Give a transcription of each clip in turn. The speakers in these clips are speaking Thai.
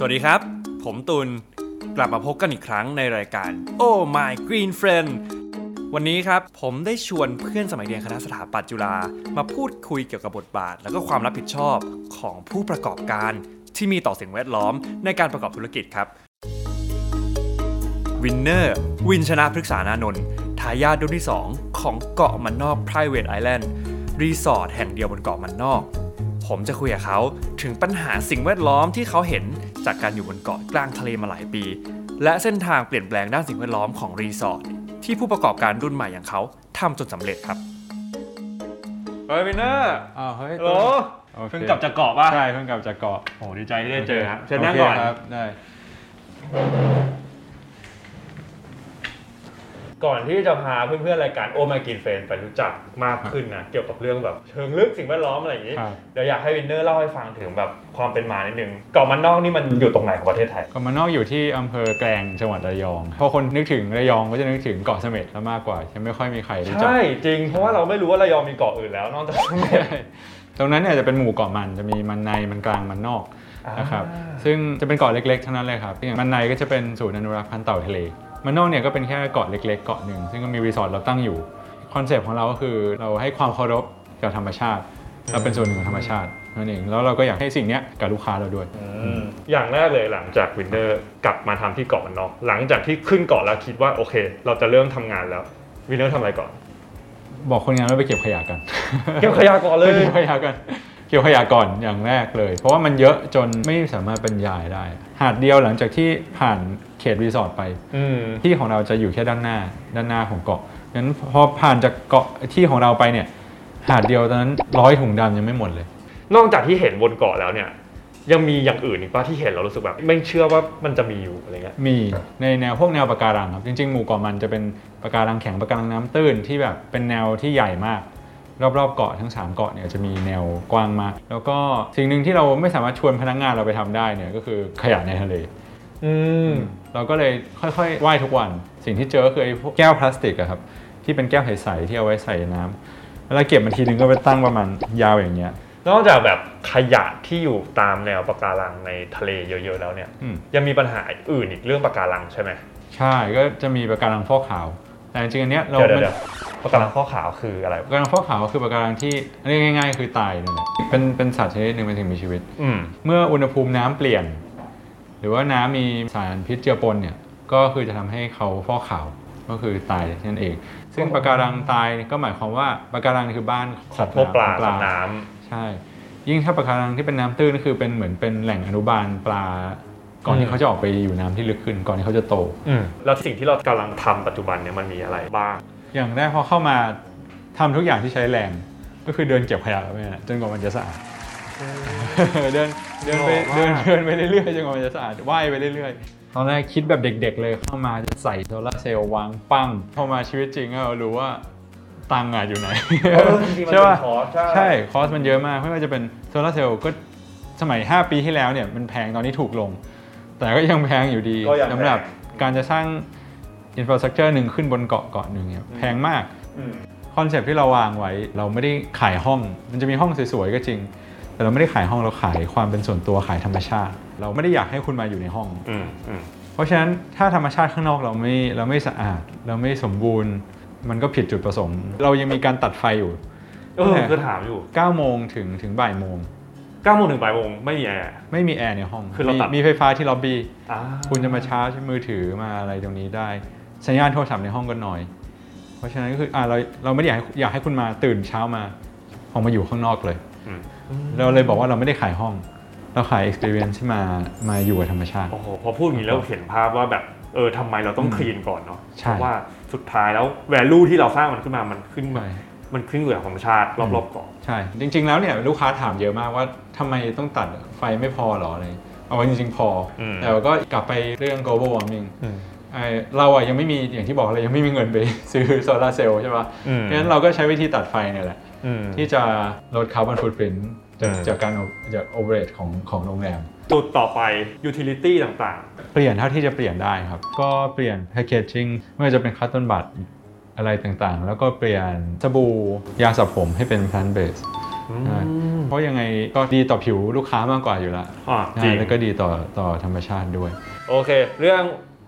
สวัสดีครับ ผมตุลกลับมาพบกันอีกครั้งในรายการ Oh My Green Friend วันนี้ครับ ผมได้ชวนเพื่อนสมัยเรียนคณะสถาปัตย์จุฬามาพูดคุยเกี่ยวกับบทบาท และก็ความรับผิดชอบของผู้ประกอบการที่มีต่อสิ่งแวดล้อมในการประกอบธุรกิจครับวินเนอร์วินชนะพฤกษานานนท์ทายาทรุ่นที่ 2 ของเกาะมันนอก Private Island รีสอร์ทแห่งเดียวบนเกาะมันนอก ผมจะคุยกับเขาถึงปัญหาสิ่งแวดล้อมที่เขาเห็นจากการอยู่บนเกาะกลางทะเลมาหลายปี และเส้นทางเปลี่ยนแปลงด้านสิ่งแวดล้อมของรีสอร์ทที่ผู้ประกอบการรุ่นใหม่อย่างเขาทำจนสำเร็จครับเฮ้ยวินเนอร์อ้าวเฮ้ยฮัลโหลโอเคเพิ่งกลับจากเกาะป่ะใช่เพิ่งกลับจากเกาะโอ้ดีใจที่ได้เจอครับเชิญนั่งก่อนโอเคครับได้ ก่อนที่จะพาเพื่อนๆรายการ Oh My Green Friends ไปรู้จักมากขึ้นนะเกี่ยวกับเรื่องแบบเชิงลึกสิ่งแวดล้อมอะไรอย่างนี้ครับเดี๋ยวอยากให้วินเนอร์เล่าให้ฟังถึงแบบความเป็นมานิดนึงเกาะมันนอกนี่มันอยู่ตรงไหนของประเทศไทยเกาะมันนอกอยู่ที่อำเภอแกลงจังหวัดระยองพอคนนึกถึงระยองก็จะนึกถึงเกาะเสม็ดแล้วมากกว่ายังไม่ค่อยมีใครรู้จักใช่จริงเพราะว่าเราไม่รู้ว่าระยองมีเกาะอื่นแล้วนอกจากเสม็ดตรงนั้นเนี่ยจะเป็นหมู่เกาะมันจะมีมันในมันกลางมันนอกนะครับอ่าซึ่งจะเป็นเกาะเล็กๆทั้งนั้นเลยครับอย่างมันในก็จะเป็นศูนย์อนุรักษ์พันธุ์เต่าทะเล มันนอกเนี่ยก็เป็นแค่เกาะเล็กๆเกาะหนึ่งซึ่งก็มีรีสอร์ทเราตั้งอยู่ concept ของเราก็คือเราให้ความเคารพกับธรรมชาติ เราเป็นส่วนหนึ่งของธรรมชาตินั่นเอง แล้วเราก็อยากให้สิ่งเนี้ยกับลูกค้าเราด้วยอืมอย่างแรกเลยหลังจากวินเนอร์กลับมาทำที่เกาะมันนอกหลังจากที่ขึ้นเกาะแล้วคิดว่าโอเค เราจะเริ่มทำงานแล้ววินเนอร์ทำอะไรก่อน บอกคนงานว่าไปเก็บขยะกัน เก็บขยะก่อนเลยเก็บขยะกันเก็บขยะก่อนอย่างแรกเลย เพราะว่ามันเยอะจนไม่สามารถบรรยายได้ หาดเดียวหลังจากที่ผ่านเขตรีสอร์ทไปอืมที่ของเราจะอยู่แค่ด้านหน้าด้านหน้าของเกาะงั้นพอผ่านจากเกาะที่ของเราไปเนี่ย หาดเดียวตอนนั้นร้อยถุงดำยังไม่หมดเลย นอกจากที่เห็นบนเกาะแล้วเนี่ย ยังมีอย่างอื่นอีกป่ะที่เห็นเรารู้สึกแบบ ไม่เชื่อว่ามันจะมีอยู่อะไรเงี้ยมีในแนวพวกแนวปะการังครับจริงๆ หมู่เกาะมันจะเป็นปะการังแข็งปะการังน้ำตื้นที่แบบเป็นแนวที่ใหญ่มาก รอบๆเกาะทั้ง 3 เกาะเนี่ยจะมีแนวกว้างมาก แล้วก็สิ่งหนึ่งที่เราไม่สามารถชวนพนักงานเราไปทำได้เนี่ยก็คือขยะในทะเลอืมเราก็เลยค่อยๆว่ายทุกวัน สิ่งที่เจอก็คือไอ้พวกแก้วพลาสติกอะครับที่เป็นแก้วใสๆที่เอาไว้ใส่น้ำเวลาเก็บมาทีนึงก็ไปตั้งประมาณยาวอย่างเงี้ยนอกจากแบบขยะที่อยู่ตามแนวปะการังในทะเลเยอะๆแล้วเนี่ยอืมยังมีปัญหาอื่นอีกเรื่องปะการังใช่ไหมใช่ก็จะมีปะการังฟอกขาว แต่จริงๆอันเนี้ยเราเดี๋ยวไม่เดี๋ยวปะการังข้อขาวคืออะไรปะการังฟอกขาวก็คือปะการังที่เรียกง่าย ๆ คือตายนั่นแหละเป็นเป็นสัตว์ชนิดหนึ่งเป็นสิ่งมีชีวิตอืมเมื่ออุณหภูมิน้ำเปลี่ยน หรือว่าน้ำมีสารพิษเจือปนเนี่ยก็คือจะทำให้เขาฟอกขาวก็คือตายนั่นเอง ซึ่งปะการังตายก็หมายความว่าปะการังคือบ้านของพวกปลาของสัตว์น้ำใช่ ยิ่งถ้าปะการังที่เป็นน้ำตื้นก็คือเป็นเหมือนเป็นแหล่งอนุบาลปลา ก่อนอืที่มเขาจะออกไปอยู่น้ำที่ลึกขึ้นก่อนที่เขาจะโตอืมแล้วสิ่งที่เรากำลังทำปัจจุบันเนี่ยมันมีอะไรบ้าง อย่างแรกพอเข้ามาทำทุกอย่างที่ใช้แรง ก็คือเดินเก็บขยะไปนะจนกว่ามันจะสะอาดเดินเดินไปหล่อมากเดินเดินไปเรื่อยๆจนกว่ามันจะสะอาดว่ายไปเรื่อยๆตอนแรกคิดแบบเด็ก ๆ เลยเข้ามาจะใส่โซลาร์เซลล์วางปั้งพอมาชีวิตจริงก็รู้ว่าตังค์อะอยู่ไหนใช่ป่ะคอร์สใช่คอสมันเยอะมากไม่ว่าจะเป็นโซลาร์เซลล์ก็สมัย 5 ปีที่แล้วเนี่ยมันแพงตอนนี้ถูกลง แต่ก็ยังแพงอยู่ดีก็ยังแพงสำหรับการจะสร้างอินฟราสตรักเจอร์หนึ่งขึ้นบนเกาะเกาะหนึ่งเนี่ยแพงมากอืมคอนเซปต์ที่เราวางไว้เราไม่ได้ขายห้อง มันจะมีห้องสวยๆก็จริง แต่เราไม่ได้ขายห้องเราขายความเป็นส่วนตัวขายธรรมชาติ เราไม่ได้อยากให้คุณมาอยู่ในห้องอืมอืมเพราะฉะนั้นถ้าธรรมชาติข้างนอกเราไม่เราไม่สะอาด เราไม่สมบูรณ์ มันก็ผิดจุดประสงค์ เรายังมีการตัดไฟอยู่เออคือถามอยู่9โมงถึงถึงบ่ายโมง 9โมงถึงบ่ายโมงไม่มีแอร์ ไม่มีแอร์ในห้องคือเราตัด มีมีไฟฟ้าที่ล็อบบี้อ่าคุณจะมาชาร์จมือถือมาอะไรตรงนี้ได้ สัญญาณโทรศัพท์ในห้องก็น้อย เพราะฉะนั้นก็คืออ่าเราเราไม่ได้อยากให้อยากให้คุณมาตื่นเช้ามาออกมาอยู่ข้างนอกเลยอืมเราเลยบอกว่าเราไม่ได้ขายห้อง เราขาย experience ที่มามาอยู่กับธรรมชาติ โอ้โห พอพูดอย่างนี้แล้วเห็นภาพว่าแบบเออทำไมเราต้องอืม clean ก่อนเนาะใช่เพราะว่าสุดท้ายแล้ว value ที่เราสร้างมันขึ้นมามันขึ้นมาใช่ มันขึ้นอยู่กับธรรมชาติรอบๆเกาะใช่ จริง ๆ แล้วเนี่ยลูกค้าถามเยอะมากว่าทำไมต้องตัดไฟไม่พอหรออะไรเอาไว้จริง ๆ พออืมแต่ก็กลับไปเรื่อง global warming ไอ้เราอะยังไม่มีอย่างที่บอกเลยยังไม่มีเงินไปซื้อโซลาร์เซลล์ใช่ปะอืมงั้นเราก็ใช้วิธีตัดไฟเนี่ยแหละอืมที่จะลด carbon footprint จากอืมจากการจาก operate ของของโรงแรม จุดต่อไป utility ต่างเปลี่ยนเท่าที่จะเปลี่ยนได้ครับ ก็เปลี่ยน packagingไม่ว่าจะเป็นคัตตอนบัต อะไรต่างๆ แล้วก็เปลี่ยนสบู่ยาสระผมให้เป็น plant based ใช่เพราะยังไงก็ดีต่อผิวลูกค้ามากกว่าอยู่แล้วอ่าจริงแล้วก็ดีต่อต่อธรรมชาติด้วย โอเค เรื่อง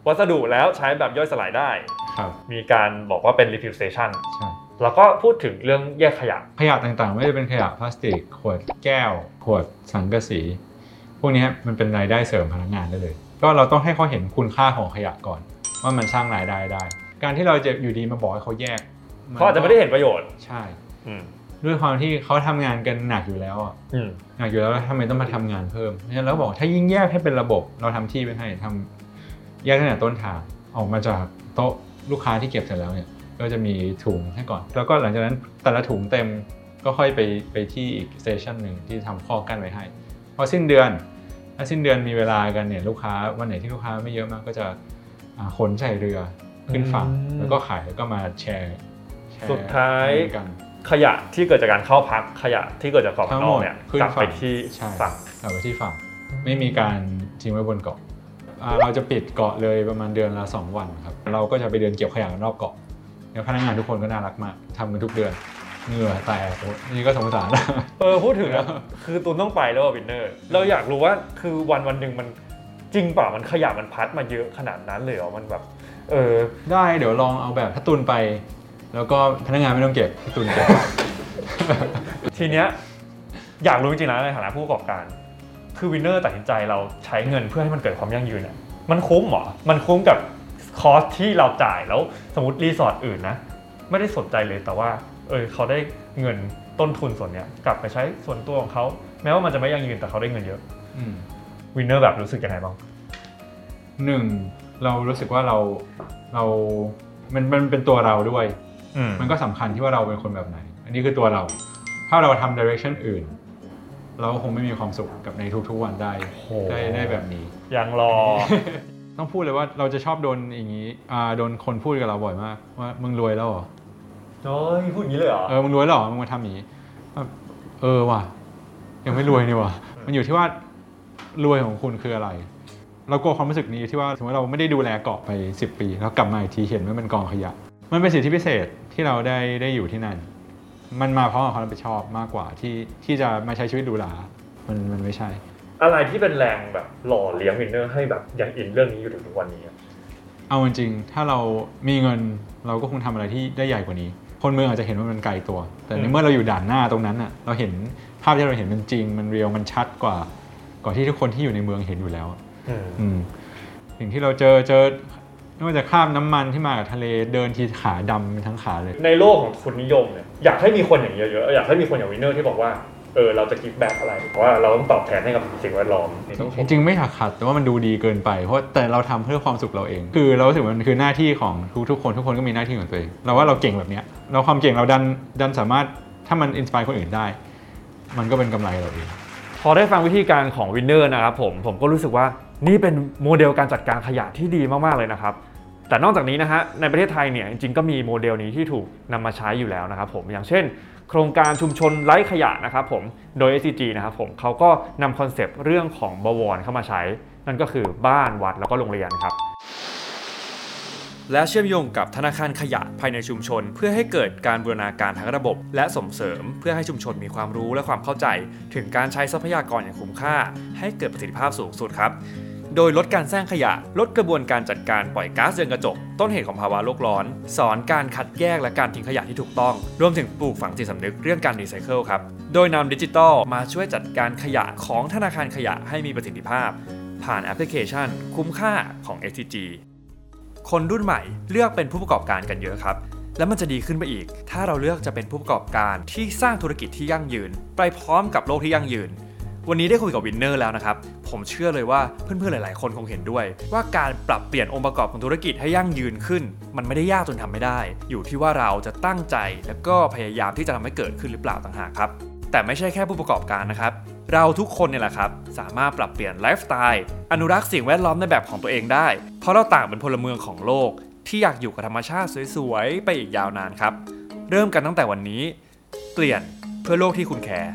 วัสดุแล้วใช้แบบย่อยสลายได้ครับมีการบอกว่าเป็น refill station ใช่แล้วก็พูดถึงเรื่องแยกขยะ ขยะต่างๆ ไม่ว่าจะเป็นขยะพลาสติก ขวดแก้ว ขวดสังกะสี พวกนี้มันเป็นรายได้เสริมพนักงานได้เลย ก็เราต้องให้เขาเห็นคุณค่าของขยะก่อน ว่ามันสร้างรายได้ได้ การที่เราจะอยู่ดีมาบอกให้เขาแยกนเขาอาจจะไม่ได้เห็นประโยชน์ใช่อืมด้วยความที่เขาทำงานกันหนักอยู่แล้วอะอืมหนักอยู่แล้วแล้วทำไมต้องมาทำงานเพิ่มเพราะฉะนั้นเราบอกถ้ายิ่งแยกให้เป็นระบบ เราทำที่ไปให้ทำแยกตั้งแต่ต้นทางออกมาจากโต๊ะลูกค้าที่เก็บเสร็จแล้วเนี่ยก็จะมีถุงให้ก่อน แล้วก็หลังจากนั้นแต่ละถุงเต็มก็ค่อยไปไปที่อีกสเตชันหนึ่งที่ทำข้อกั้นไว้ให้พอสิ้นเดือน ถ้าสิ้นเดือนมีเวลากันเนี่ยลูกค้าวันไหนที่ลูกค้าไม่เยอะมากก็จะอ่าขนใส่เรือ ขึ้นฝั่งอืมแล้วก็ขายแล้วก็มาแชร์แชร์สุดท้ายกันขยะที่เกิดจากการเข้าพักขยะที่เกิดจากกรอบทั้งนหอมกดเนี่ยขึ้นกลับไปฝั่งที่ใช่ฝั่งกลับไปที่ฝั่ง ไม่มีการทิ้งไว้บนเกาะอ่าเราจะปิดเกาะเลยประมาณเดือนละ 2 วันครับ เราก็จะไปเดินเก็บขยะกันรอบเกาะแล้วพนักงานทุกคนก็น่ารักมากทำกันทุกเดือนเหงื่อแตกโอ้นี่ก็สงสารเออพูดถึงอะคือตุลต้องไปแล้ววินเนอร์ เราอยากรู้ว่าคือวันวันหนึ่งมันจริงเปล่ามันขยะมันพัดมาเยอะขนาดนั้นเลยเหรอมันแบบ เออได้เดี๋ยวลองเอาแบบถ้าตุลไป แล้วก็พนักงานไม่ต้องเก็บพี่ตุลเก็บ ทีเนี้ยอยากรู้จริงๆนะในฐานะผู้ประกอบการ คือวินเนอร์ตัดสินใจเราใช้เงินเพื่อให้มันเกิดความยั่งยืนเนี่ยมันคุ้มเหรอมันคุ้มกับ cost ที่เราจ่ายแล้วสมมติรีสอร์ทอื่นนะ ไม่ได้สนใจเลยแต่ว่า เออเขาได้เงินต้นทุนส่วนเนี้ยกลับไปใช้ส่วนตัวของเขาแม้ว่ามันจะไม่ยั่งยืนแต่เขาได้เงินเยอะอืมวินเนอร์แบบรู้สึกยังไงบ้างหนึ่ง เรารู้สึกว่าเราเรามันมันเป็นตัวเราด้วยอืมมันก็สำคัญที่ว่าเราเป็นคนแบบไหน อันนี้คือตัวเรา ถ้าเราทำ direction อื่น เราคงไม่มีความสุขกับในทุกๆวันได้โหได้ได้แบบนี้ ยังรอ ต้องพูดเลยว่าเราจะชอบโดนอย่างนี้อ่าโดนคนพูดกับเราบ่อยมาก ว่ามึงรวยแล้วเหรอเฮ้ยพูดอย่างนี้เลยเหรอ เออ มึงรวยแล้วเหรอ มึงมาทำอย่างนี้แบบเออว่ะ ยังไม่รวยนี่ว่ะ มันอยู่ที่ว่ารวยของคุณคืออะไร เรากลัวความรู้สึกนี้ที่ว่าถึงว่าเราไม่ได้ดูแลเกาะไป 10 ปี แล้วกลับมาอีกทีเห็นว่ามันกองขยะ มันเป็นสิทธิพิเศษที่เราได้ได้อยู่ที่นั่น มันมาเพราะความรับผิดชอบมากกว่าที่ที่จะมาใช้ชีวิตหรูหรามันมันไม่ใช่ อะไรที่เป็นแรงแบบหล่อเลี้ยงวินเนอร์ให้แบบยังอินเรื่องนี้อยู่ถึงทุกวันนี้อะเอาจริงๆถ้าเรามีเงินเราก็คงทำอะไรที่ได้ใหญ่กว่านี้ คนเมืองอาจจะเห็นว่ามันไกลตัว แต่ในเมื่อเราอยู่ด่านหน้าตรงนั้นอะเราเห็นภาพที่เราเห็นมันจริง มันเรียวมันชัดกว่ากว่าที่ทุกคนที่อยู่ในเมืองเห็นอยู่แล้วอะอืมอืม สิ่งที่เราเจอเจอไม่ว่าจะคราบน้ำมันที่มากับทะเลเดินทีขาดำเป็นทั้งขาเลย ในโลกของทุนนิยมเนี่ยอยากให้มีคนอย่างนี้เยอะๆอยากให้มีคนอย่างวินเนอร์ที่บอกว่าเออเราจะ give back อะไร เพราะว่าเราต้องตอบแทนให้กับสิ่งแวดล้อมนี่ต้องชจมริงๆไม่ถักขัดแต่ว่ามันดูดีเกินไป เพราะแต่เราทำเพื่อความสุขเราเอง คือเรารู้สึกว่ามันคือหน้าที่ของทุกๆคนทุกคนก็มีหน้าที่ของตัวเองเราว่าเราเก่งแบบเนี้ยเราความเก่งเราดันดันสามารถถ้ามัน inspire คนอื่นได้ มันก็เป็นกำไรเราเองพอได้ฟังวิธีการของวินเนอร์นะครับผมผมก็รู้สึกว่า นี่เป็นโมเดลการจัดการขยะที่ดีมากๆเลยนะครับ แต่นอกจากนี้นะฮะในประเทศไทยเนี่ยจริงๆก็มีโมเดลนี้ที่ถูกนำมาใช้อยู่แล้วนะครับผมอย่างเช่น โครงการชุมชนไร้ขยะนะครับผมโดย SCG นะครับผมเขาก็นำคอนเซปต์เรื่องของบวรเข้ามาใช้ นั่นก็คือบ้านวัดแล้วก็โรงเรียนครับ และเชื่อมโยงกับธนาคารขยะภายในชุมชน เพื่อให้เกิดการบูรณาการทั้งระบบ และส่งเสริม เพื่อให้ชุมชนมีความรู้และความเข้าใจ ถึงการใช้ทรัพยากรอย่างคุ้มค่า ให้เกิดประสิทธิภาพสูงสุดครับ โดยลดการสร้างขยะ ลดกระบวนการจัดการปล่อยก๊าซเรือนกระจก ต้นเหตุของภาวะโลกร้อน สอนการคัดแยกและการทิ้งขยะที่ถูกต้อง รวมถึงปลูกฝังจิตสำนึกเรื่องการรีไซเคิลครับ โดยนำดิจิทัลมาช่วยจัดการขยะของธนาคารขยะให้มีประสิทธิภาพ ผ่านแอปพลิเคชัน คุ้มค่าของ STG คนรุ่นใหม่เลือกเป็นผู้ประกอบการกันเยอะครับ และมันจะดีขึ้นไปอีก ถ้าเราเลือกจะเป็นผู้ประกอบการที่สร้างธุรกิจที่ยั่งยืน ไปพร้อมกับโลกที่ยั่งยืน วันนี้ได้คุยกับวินเนอร์แล้วนะครับ ผมเชื่อเลยว่าเพื่อนๆหลาย ๆ คนคงเห็นด้วย ว่าการปรับเปลี่ยนองค์ประกอบของธุรกิจให้ยั่งยืนขึ้น มันไม่ได้ยากจนทำไม่ได้ อยู่ที่ว่าเราจะตั้งใจ แล้วก็พยายามที่จะทำให้เกิดขึ้นหรือเปล่าต่างหากครับแต่ไม่ใช่แค่ผู้ประกอบการนะครับ เราทุกคนเนี่ยแหละครับ สามารถปรับเปลี่ยนไลฟ์สไตล์อนุรักษ์สิ่งแวดล้อมในแบบของตัวเองได้ เพราะเราต่างเป็นพลเมืองของโลกที่อยากอยู่กับธรรมชาติสวยๆ ไปอีกยาวนานครับ เริ่มกันตั้งแต่วันนี้ เปลี่ยนเพื่อโลกที่คุณแคร์